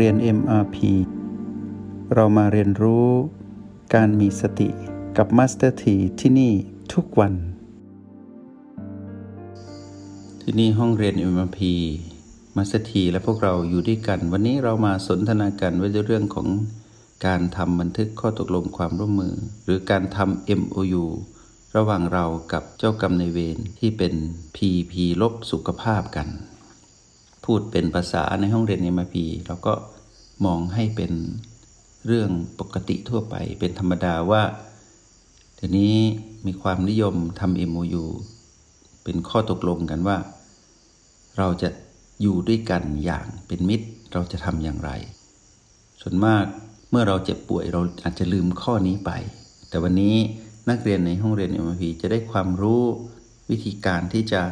เรียน MRP เรามาเรียนรู้การมีสติกับ Master T ที่ที่นี่ทุกวัน ที่นี่ห้องเรียน MRP Master T และพวกเราอยู่ด้วยกัน วันนี้เรามาสนทนากันไว้ในเรื่องของการทำบันทึกข้อตกลงความร่วมมือ หรือการทำ MOU ระหว่างเรากับเจ้ากรรมในเวรที่เป็น PP ลบสุขภาพกัน พูดเป็นภาษาในห้องเรียน MRP เราก็มองให้เป็นเรื่องปกติทั่วไป เป็นธรรมดาว่าเดี๋ยวนี้มีความนิยมทำ MOU เป็นข้อตกลงกันว่า เราจะอยู่ด้วยกันอย่างเป็นมิตรเราจะทำอย่างไร ส่วนมากเมื่อเราเจ็บป่วยเราอาจจะลืมข้อนี้ไป แต่วันนี้นักเรียนในห้องเรียน MRP จะได้ความรู้วิธีการที่จะ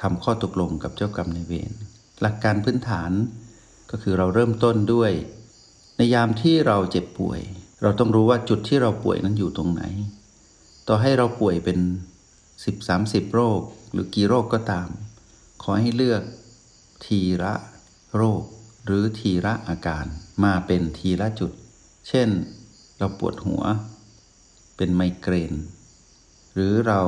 ทำข้อตกลงกับเจ้ากรรมนายเวร หลักการพื้นฐาน ก็คือเราเริ่มต้นด้วย ในยามที่เราเจ็บป่วย เราต้องรู้ว่าจุดที่เราป่วยนั้นอยู่ตรงไหน ต่อให้เราป่วยเป็น 10-30 โรค หรือกี่โรคก็ตาม ขอให้เลือกทีละโรค หรือทีละอาการมาเป็นทีละจุด เช่น เราปวดหัว เป็นไมเกรน หรือเรา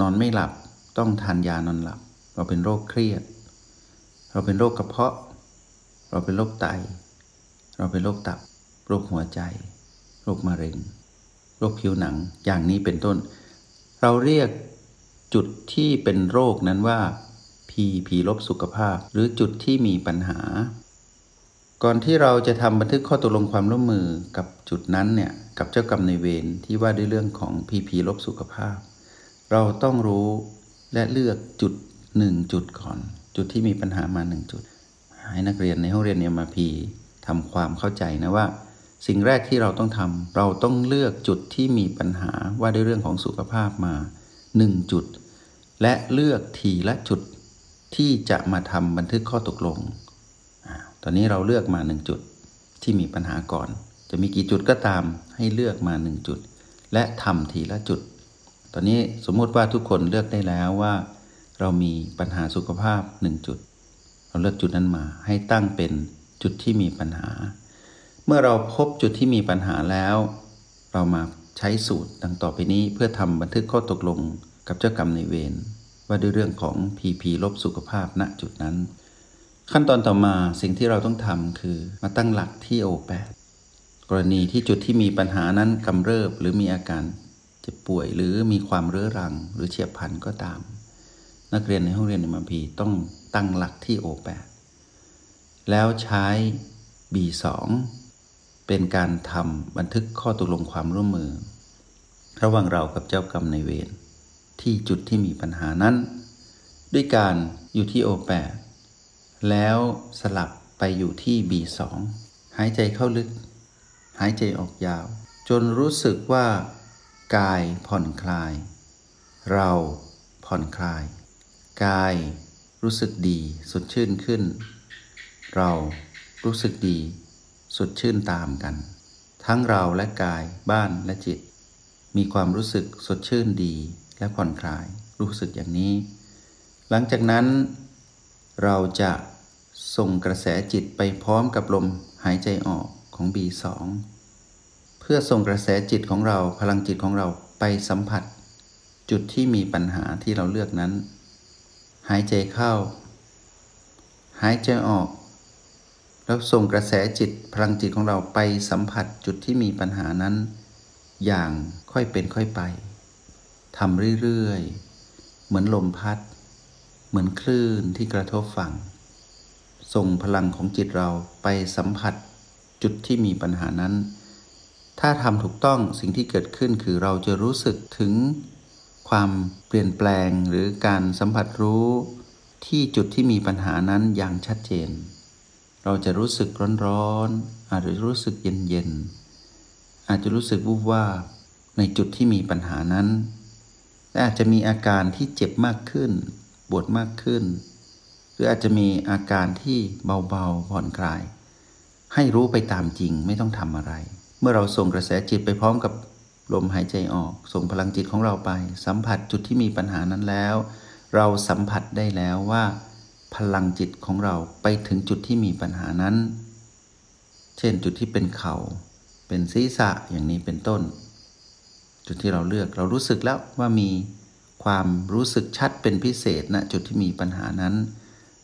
นอนไม่หลับต้องทานยานอนหลับ เราเป็นโรคเครียด เราเป็นโรคกระเพาะ เราเป็นโรคไต เราเป็นโรคตับ โรคหัวใจ โรคมะเร็ง โรคผิวหนัง อย่างนี้เป็นต้น เราเรียกจุดที่เป็นโรคนั้นว่า PP ลบสุขภาพ หรือจุดที่มีปัญหา ก่อนที่เราจะทำบันทึกข้อตกลงความร่วมมือกับจุดนั้นเนี่ย กับเจ้ากรรมในเวรที่ว่าด้วยเรื่องของ PP ลบสุขภาพ เราต้องรู้และเลือกจุดหนึ่งจุดก่อน จุดที่มีปัญหามาหนึ่งจุด ให้นักเรียนในห้องเรียนเอ็มพีทำความเข้าใจนะว่า สิ่งแรกที่เราต้องทำเราต้องเลือกจุดที่มีปัญหาว่าด้วยเรื่องของสุขภาพมาหนึ่งจุด และเลือกทีละจุดที่จะมาทำบันทึกข้อตกลง ตอนนี้เราเลือกมาหนึ่งจุดที่มีปัญหาก่อน จะมีกี่จุดก็ตามให้เลือกมาหนึ่งจุด และทำทีละจุด ตอนนี้สมมติว่าทุกคนเลือกได้แล้วว่า เรามีปัญหาสุขภาพหนึ่งจุด เราเลือกจุดนั้นมา ให้ตั้งเป็นจุดที่มีปัญหา เมื่อเราพบจุดที่มีปัญหาแล้ว เรามาใช้สูตรดังต่อไปนี้เพื่อทำบันทึกข้อตกลงกับเจ้ากรรมในเวรว่าด้วยเรื่องของ PP ลบสุขภาพณจุดนั้น ขั้นตอนต่อมาสิ่งที่เราต้องทำคือมาตั้งหลักที่ O8 กรณีที่จุดที่มีปัญหานั้นกำเริบหรือมีอาการเจ็บป่วยหรือมีความเรื้อรังหรือเฉียบพลันก็ตาม นักเรียนในห้องเรียนในมัมพีต้องตั้งหลักที่ O8 แปแล้วใช้ B2 เป็นการทำบันทึกข้อตกลงความร่วมมือ ระหว่างเรากับเจ้ากรรมในเวรที่จุดที่มีปัญหานั้น ด้วยการอยู่ที่ O8 แล้วสลับไปอยู่ที่ B2 หายใจเข้าลึก หายใจออกยาว จนรู้สึกว่า กายผ่อนคลาย เราผ่อนคลาย กายรู้สึกดีสดชื่นขึ้น เรารู้สึกดีสดชื่นตามกัน ทั้งเราและกายบ้านและจิต มีความรู้สึกสดชื่นดีและผ่อนคลายรู้สึกอย่างนี้ หลังจากนั้น เราจะส่งกระแสจิตไปพร้อมกับลมหายใจออกของ B2 เพื่อส่งกระแสจิตของเราพลังจิตของเราไปสัมผัส จุดที่มีปัญหาที่เราเลือกนั้น หายใจเข้า หายใจออก แล้วส่งกระแสจิตพลังจิตของเราไปสัมผัสจุดที่มีปัญหานั้น อย่างค่อยเป็นค่อยไปทำเรื่อยๆ เหมือนลมพัด เหมือนคลื่นที่กระทบฝั่ง ส่งพลังของจิตเราไปสัมผัสจุดที่มีปัญหานั้น ถ้าทำถูกต้องสิ่งที่เกิดขึ้นคือเราจะรู้สึกถึง ความเปลี่ยนแปลงหรือการสัมผัสรู้ที่จุดที่มีปัญหานั้นอย่างชัดเจน เราจะรู้สึกร้อนๆอาจจะรู้สึกเย็นๆอาจจะรู้สึกวูบว่าในจุดที่มีปัญหานั้นและอาจจะมีอาการที่เจ็บมากขึ้นปวดมากขึ้น หรืออาจจะมีอาการที่เบาๆผ่อนคลาย ให้รู้ไปตามจริงไม่ต้องทำอะไร เมื่อเราส่งกระแสจิตไปพร้อมกับ ลมหายใจออก ส่งพลังจิตของเราไป สัมผัสจุดที่มีปัญหานั้นแล้ว เราสัมผัสได้แล้วว่า พลังจิตของเราไปถึงจุดที่มีปัญหานั้น เช่นจุดที่เป็นเขา่าเป็นศีรษะอย่างนี้เป็นต้น จุดที่เราเลือกเรารู้สึกแล้วว่ามีความรู้สึกชัดเป็นพิเศษณนะจุดที่มีปัญหานั้น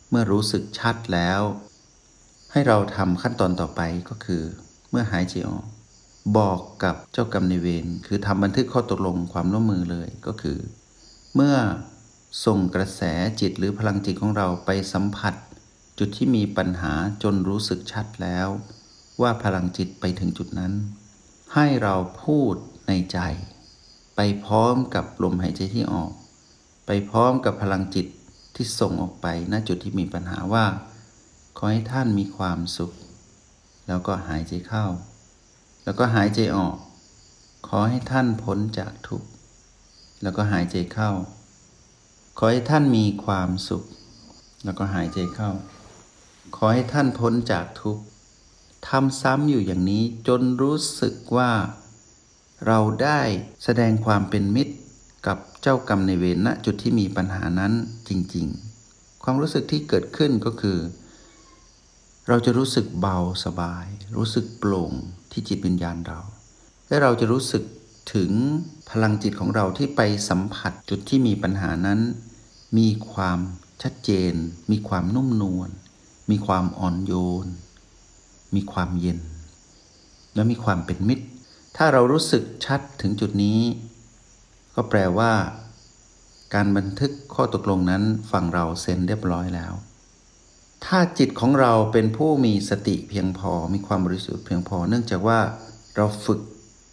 เมื่อรู้สึกชัดแล้ว ให้เราทำขั้นตอนต่อไปก็คือ เมื่อหายใจออก บอกกับเจ้ากรรมในเวรคือทำบันทึกข้อตกลงความร่วมมือเลยก็คือ เมื่อส่งกระแสจิตหรือพลังจิตของเราไปสัมผัส จุดที่มีปัญหาจนรู้สึกชัดแล้ว ว่าพลังจิตไปถึงจุดนั้น ให้เราพูดในใจ ไปพร้อมกับลมหายใจที่ออก ไปพร้อมกับพลังจิตที่ส่งออกไปณจุดที่มีปัญหาว่า ขอให้ท่านมีความสุข แล้วก็หายใจเข้า แล้วก็หายใจออก ขอให้ท่านพ้นจากทุกข์ แล้วก็หายใจเข้า ขอให้ท่านมีความสุข แล้วก็หายใจเข้า ขอให้ท่านพ้นจากทุกข์ทำซ้ำอยู่อย่างนี้จนรู้สึกว่า เราได้แสดงความเป็นมิตรกับเจ้ากรรมในเวรณจุดที่มีปัญหานั้นจริง ๆ ความรู้สึกที่เกิดขึ้นก็คือ เราจะรู้สึกเบาสบาย รู้สึกโปร่ง ที่จิตวิญญาณเรา และเราจะรู้สึกถึงพลังจิตของเราที่ไปสัมผัสจุดที่มีปัญหานั้น มีความชัดเจน มีความนุ่มนวล มีความอ่อนโยน มีความเย็น และมีความเป็นมิตร ถ้าเรารู้สึกชัดถึงจุดนี้ ก็แปลว่า การบันทึกข้อตกลงนั้นฝั่งเราเซ็นเรียบร้อยแล้ว ถ้าจิตของเราเป็นผู้มีสติเพียงพอ มีความบริสุทธิ์เพียงพอ เนื่องจากว่าเราฝึก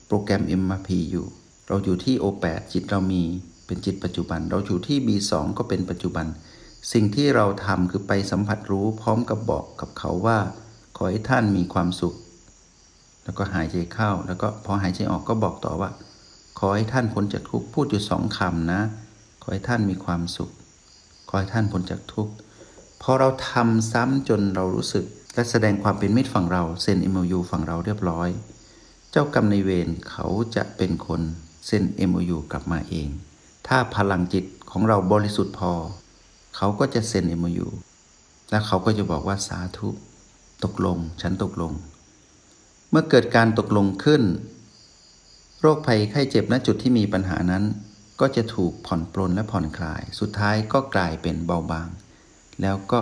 โปรแกรม MRP อยู่ เราอยู่ที่ O8 จิตเรามีเป็นจิตปัจจุบัน เราอยู่ที่ B2 ก็เป็นปัจจุบัน สิ่งที่เราทำคือไปสัมผัสรู้พร้อมกับบอกกับเขาว่า ขอให้ท่านมีความสุข แล้วก็หายใจเข้า แล้วก็พอหายใจออกก็บอกต่อว่า ขอให้ท่านพ้นจากทุกข์พูดอยู่สองคำนะ ขอให้ท่านมีความสุข ขอให้ท่านพ้นจากทุกข์ พอเราทำซ้ำจนเรารู้สึก และแสดงความเป็นมิตรฝั่งเราเซ็น MOU ฝั่งเราเรียบร้อย เจ้ากรรมในเวรเขาจะเป็นคนเซ็น MOU กลับมาเอง ถ้าพลังจิตของเราบริสุทธิ์พอ เขาก็จะเซ็น MOU แล้วเขาก็จะบอกว่าสาธุ ตกลง ฉันตกลง เมื่อเกิดการตกลงขึ้น โรคภัยไข้เจ็บณจุดที่มีปัญหานั้น ก็จะถูกผ่อนปลนและผ่อนคลาย สุดท้ายก็กลายเป็นเบาบาง แล้วก็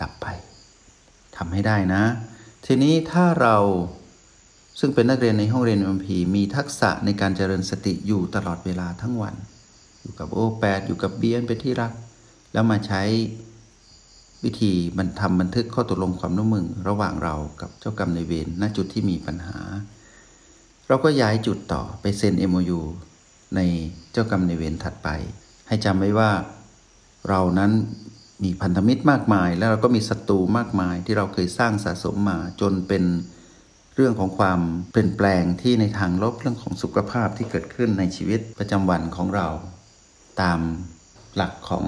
ดับไปทำให้ได้นะ ทีนี้ถ้าเราซึ่งเป็นนักเรียนในห้องเรียนอ็มพีมีทักษะในการเจริญสติอยู่ตลอดเวลาทั้งวัน อยู่กับโอแปดอยู่กับเบียนเป็นที่รัก แล้วมาใช้วิธีมันทำบันทึกข้อตกลงความร่วมมือระหว่างเรากับเจ้ากรรมในเวรณจุดที่มีปัญหา เราก็ย้ายจุดต่อไปเซ็น MOU ในเจ้ากรรมในเวรถัดไป ให้จำไว้ว่าเรานั้น มีพันธมิตรมากมาย แล้วเราก็มีศัตรูมากมายที่เราเคยสร้างสะสมมาจนเป็นเรื่องของความเปลี่ยนแปลงที่ในทางลบเรื่องของสุขภาพที่เกิดขึ้นในชีวิตประจำวันของเรา ตามหลักของ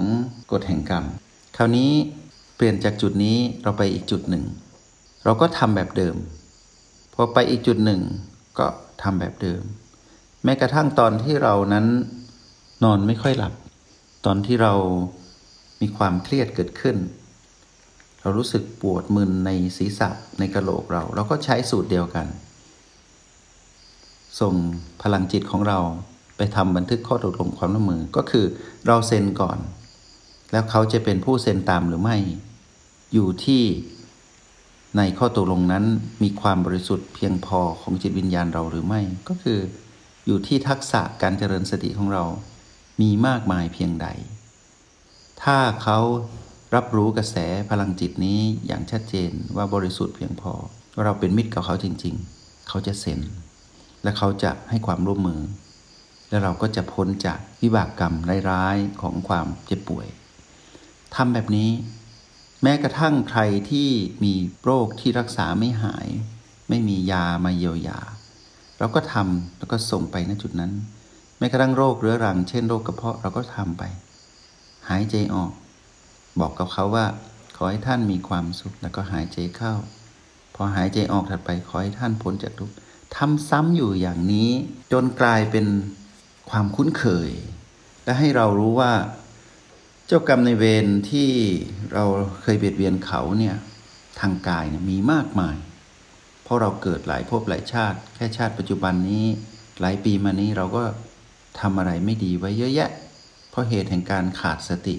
กฎแห่งกรรม คราวนี้เปลี่ยนจากจุดนี้เราไปอีกจุดหนึ่ง เราก็ทำแบบเดิม พอไปอีกจุดหนึ่ง ก็ทำแบบเดิม แม้กระทั่งตอนที่เรานั้นนอนไม่ค่อยหลับ ตอนที่เรา มีความเครียดเกิดขึ้น เรารู้สึกปวดมึนในศีรษะในกระโหลกเรา เราก็ใช้สูตรเดียวกัน ส่งพลังจิตของเราไปทำบันทึกข้อตกลงความร่วมมือก็คือเราเซ็นก่อน แล้วเขาจะเป็นผู้เซ็นตามหรือไม่ อยู่ที่ในข้อตกลงนั้นมีความบริสุทธิ์เพียงพอของจิตวิญญาณเราหรือไม่ ก็คืออยู่ที่ทักษะการเจริญสติของเรา มีมากมายเพียงใด ถ้าเขารับรู้กระแสพลังจิตนี้อย่างชัดเจนว่าบริสุทธิ์เพียงพอว่าเราเป็นมิตรกับเขาจริง ๆ เขาจะเซ็น และเขาจะให้ความร่วมมือ และเราก็จะพ้นจากวิบากกรรมร้ายๆของความเจ็บป่วยทำแบบนี้ แม้กระทั่งใครที่มีโรคที่รักษาไม่หาย ไม่มียามาเยียวยา เราก็ทำแล้วก็ส่งไปณจุดนั้น แม้กระทั่งโรคเรื้อรัง เช่นโรคกระเพาะเราก็ทำไป หายใจออก บอกกับเขาว่า ขอให้ท่านมีความสุขแล้วก็หายใจเข้า พอหายใจออกถัดไปขอให้ท่านพ้นจากทุกข์ทำซ้ำอยู่อย่างนี้ จนกลายเป็นความคุ้นเคย และให้เรารู้ว่า เจ้ากรรมในเวรที่เราเคยเบียดเบียนเขาเนี่ยทางกายเนี่ยมีมากมาย เพราะเราเกิดหลายภพหลายชาติ แค่ชาติปัจจุบันนี้ หลายปีมานี้เราก็ทำอะไรไม่ดีไว้เยอะแยะ เพราะเหตุแห่งการขาดสติ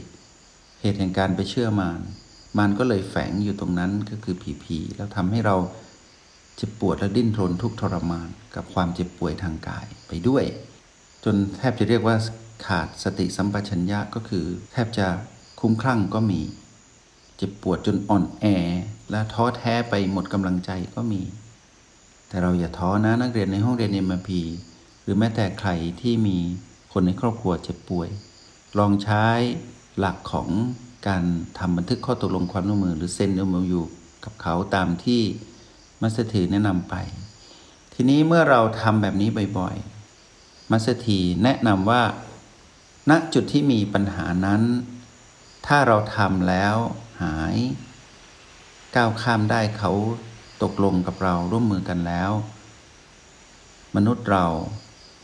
เหตุแห่งการไปเชื่อมานมันก็เลยแฝงอยู่ตรงนั้นก็คือผีผีแล้วทำให้เราเจ็บปวดและดิ้นรนทุกทรมานกับความเจ็บป่วยทางกายไปด้วย จนแทบจะเรียกว่าขาดสติสัมปชัญญะก็คือ แทบจะคุ้มคลั่งก็มี เจ็บปวดจนอ่อนแอ และท้อแท้ไปหมดกำลังใจก็มี แต่เราอย่าท้อนะนักเรียนในห้องเรียนเอ็มพีหรือแม้แต่ใครที่มีคนในครอบครัวเจ็บป่วย ลองใช้หลักของการทำบันทึกข้อตกลงความร่วมมือ หรือเซ็นเอมอยู่กับเขาตามที่มัสถีแนะนำไป ทีนี้เมื่อเราทำแบบนี้บ่อยๆมัสถีแนะนำว่า ณจุดที่มีปัญหานั้น ถ้าเราทำแล้วหาย ก้าวข้ามได้เขาตกลงกับเราร่วมมือกันแล้ว มนุษย์เรา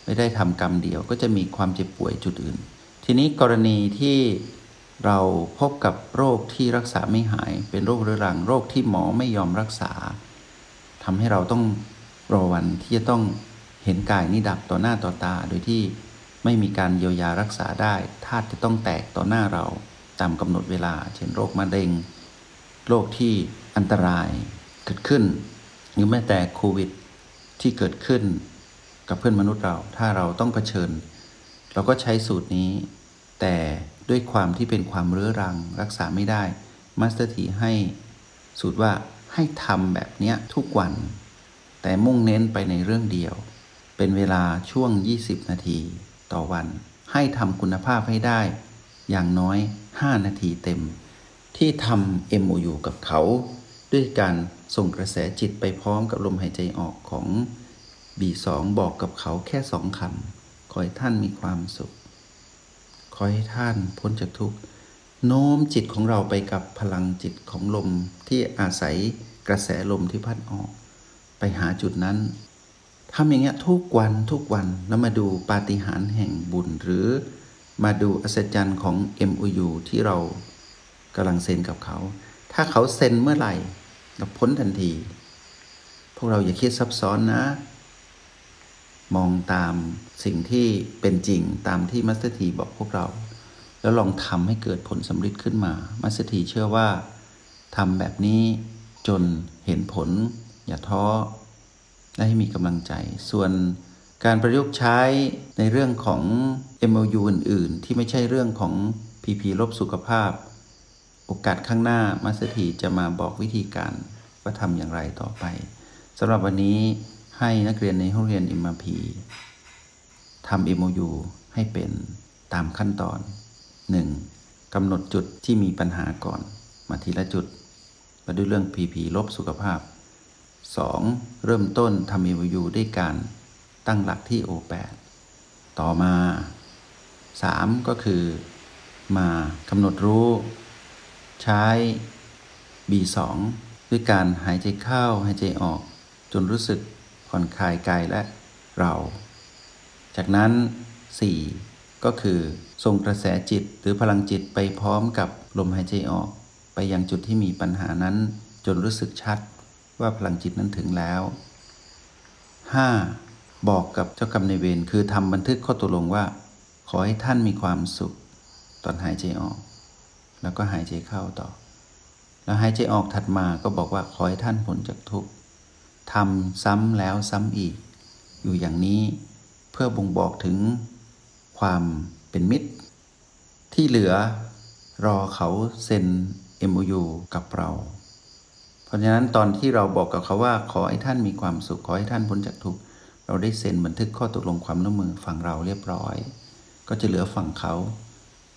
ไม่ได้ทำกรรมเดียวก็จะมีความเจ็บป่วยจุดอื่น ทีนี้กรณีที่เราพบกับโรคที่รักษาไม่หาย เป็นโรคเรื้อรังโรคที่หมอไม่ยอมรักษาทำให้เราต้องรอวันที่จะต้องเห็นกายนี้ดับต่อหน้าต่อตา โดยที่ไม่มีการเยียวยารักษาได้ธาตุจะต้องแตกต่อหน้าเราตามกำหนดเวลา เช่นโรคมะเร็งโรคที่อันตรายเกิดขึ้น หรือแม้แต่โควิดที่เกิดขึ้นกับเพื่อนมนุษย์เรา ถ้าเราต้องเผชิญ เราก็ใช้สูตรนี้ แต่ด้วยความที่เป็นความเรื้อรังรักษาไม่ได้มาสเตอร์ทีให้สูตรว่าให้ทำแบบนี้ทุกวัน แต่มุ่งเน้นไปในเรื่องเดียว เป็นเวลาช่วง 20 นาทีต่อวัน ให้ทำคุณภาพให้ได้ อย่างน้อย 5 นาทีเต็ม ที่ทำ MOU กับเขา ด้วยการส่งกระแสจิตไปพร้อมกับลมหายใจออกของ B2 บอกกับเขาแค่สองคำ ขอให้ท่านมีความสุข ขอให้ท่านพ้นจากทุกข์โน้มจิตของเราไปกับพลังจิตของลมที่อาศัยกระแสลมที่พัดออก ไปหาจุดนั้นทำอย่างเงี้ยทุกวันทุกวันแล้วมาดูปาฏิหาริย์แห่งบุญ หรือมาดูอัศจรรย์ของ MOU ที่เรากำลังเซ็นกับเขา ถ้าเขาเซ็นเมื่อไหร่เราพ้นทันที พวกเราอย่าคิดซับซ้อนนะ มองตามสิ่งที่เป็นจริงตามที่มัสเตอร์ทีบอกพวกเรา แล้วลองทำให้เกิดผลสำเร็จขึ้นมา มัสถีเชื่อว่าทำแบบนี้จนเห็นผล อย่าท้อและให้มีกำลังใจ ส่วนการประยุกต์ใช้ในเรื่องของ MOU อื่น ๆ ที่ไม่ใช่เรื่องของ PP ลบสุขภาพ โอกาสข้างหน้ามัสถีจะมาบอกวิธีการว่าทำอย่างไรต่อไปสำหรับวันนี้ ให้นักเรียนในห้องเรียน MRP ทำ MOU ให้เป็นตามขั้นตอน 1. กำหนดจุดที่มีปัญหาก่อน มาทีละจุด มาด้วยเรื่อง PP ลบสุขภาพ 2. เริ่มต้นทำ MOU ด้วยการตั้งหลักที่ O8 ต่อมา 3. ก็คือ มากำหนดรู้ ใช้ B2 ด้วยการหายใจเข้าหายใจออก จนรู้สึก ผ่อนคลายกายและเรา จากนั้น 4. ก็คือส่งกระแสจิตหรือพลังจิตไปพร้อมกับลมหายใจออก ไปยังจุดที่มีปัญหานั้น จนรู้สึกชัดว่าพลังจิตนั้นถึงแล้ว 5. บอกกับเจ้ากรรมในเวรคือทำบันทึกข้อตกลงว่า ขอให้ท่านมีความสุข ตอนหายใจออก แล้วก็หายใจเข้าต่อ แล้วหายใจออกถัดมาก็บอกว่าขอให้ท่านพ้นจากทุกข์ ทำซ้ำแล้วซ้ำอีก อยู่อย่างนี้เพื่อบ่งบอกถึงความเป็นมิตร ที่เหลือรอเขาเซ็น MOU กับเรา เพราะฉะนั้นตอนที่เราบอกกับเขาว่าขอให้ท่านมีความสุขขอให้ท่านพ้นจากทุกข์เราได้เซ็นบันทึกข้อตกลงความร่วมมือฝั่งเราเรียบร้อย ก็จะเหลือฝั่งเขา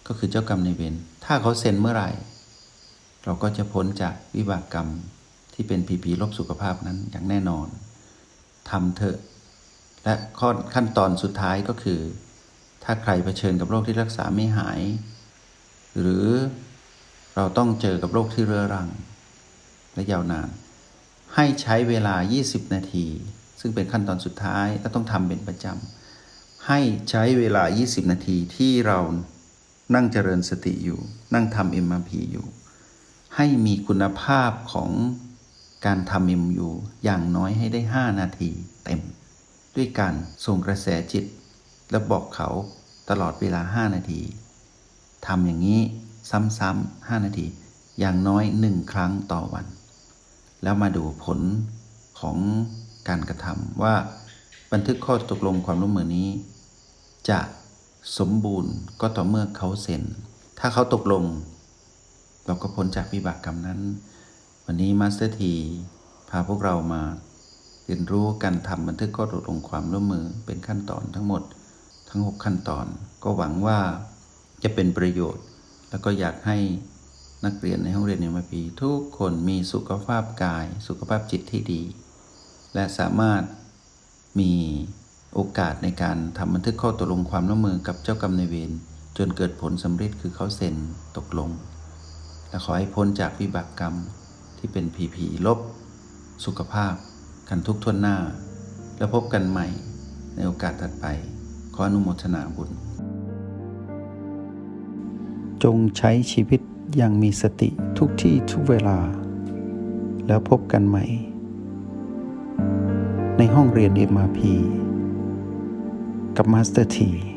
ก็คือเจ้ากรรมในเวรถ้าเขาเซ็นเมื่อไหร่ เราก็จะพ้นจากวิบากกรรม ที่เป็นผีผีลบสุขภาพนั้นอย่างแน่นอนทำเถอะ และข้อขั้นตอนสุดท้ายก็คือ ถ้าใครเผชิญกับโรคที่รักษาไม่หาย หรือเราต้องเจอกับโรคที่เรื้อรัง และยาวนาน ให้ใช้เวลา 20 นาที ซึ่งเป็นขั้นตอนสุดท้ายและต้องทำเป็นประจำให้ใช้เวลา 20 นาทีที่เรานั่งเจริญสติอยู่ นั่งทำเอ็มพีอยู่ ให้มีคุณภาพของ การทำ MU อย่างน้อยให้ได้ 5 นาทีเต็ม ด้วยการส่งกระแสจิต และบอกเขาตลอดเวลา 5 นาทีทำอย่างนี้ซ้ำๆ 5 นาที อย่างน้อย 1 ครั้งต่อวัน แล้วมาดูผลของการกระทำว่าบันทึกข้อตกลงความร่วมมือนี้ จะสมบูรณ์ก็ต่อเมื่อเขาเซ็น ถ้าเขาตกลง เราก็พ้นจากวิบากกรรมนั้น วันนี้มาสเตอร์ทีพาพวกเรามาเรียนรู้การทำบันทึกข้อตกลงความร่วมมือเป็นขั้นตอนทั้งหมดทั้ง 6 ขั้นตอน ก็หวังว่าจะเป็นประโยชน์ แล้วก็อยากให้นักเรียนในห้องเรียนเอ็มพีทุกคนมีสุขภาพกาย สุขภาพจิตที่ดี และสามารถมีโอกาสในการทำบันทึกข้อตกลงความร่วมมือกับเจ้ากรรมนายเวรจนเกิดผลสำเร็จคือเขาเซ็นตกลง และขอให้พ้นจากวิบากกรรม ที่เป็นผีผีลบ สุขภาพกันทุกถ้วนหน้า แล้วพบกันใหม่ในโอกาสถัดไป ขออนุโมทนาบุญ จงใช้ชีวิตอย่างมีสติทุกที่ทุกเวลา แล้วพบกันใหม่ ในห้องเรียน MRP กับมาสเตอร์ที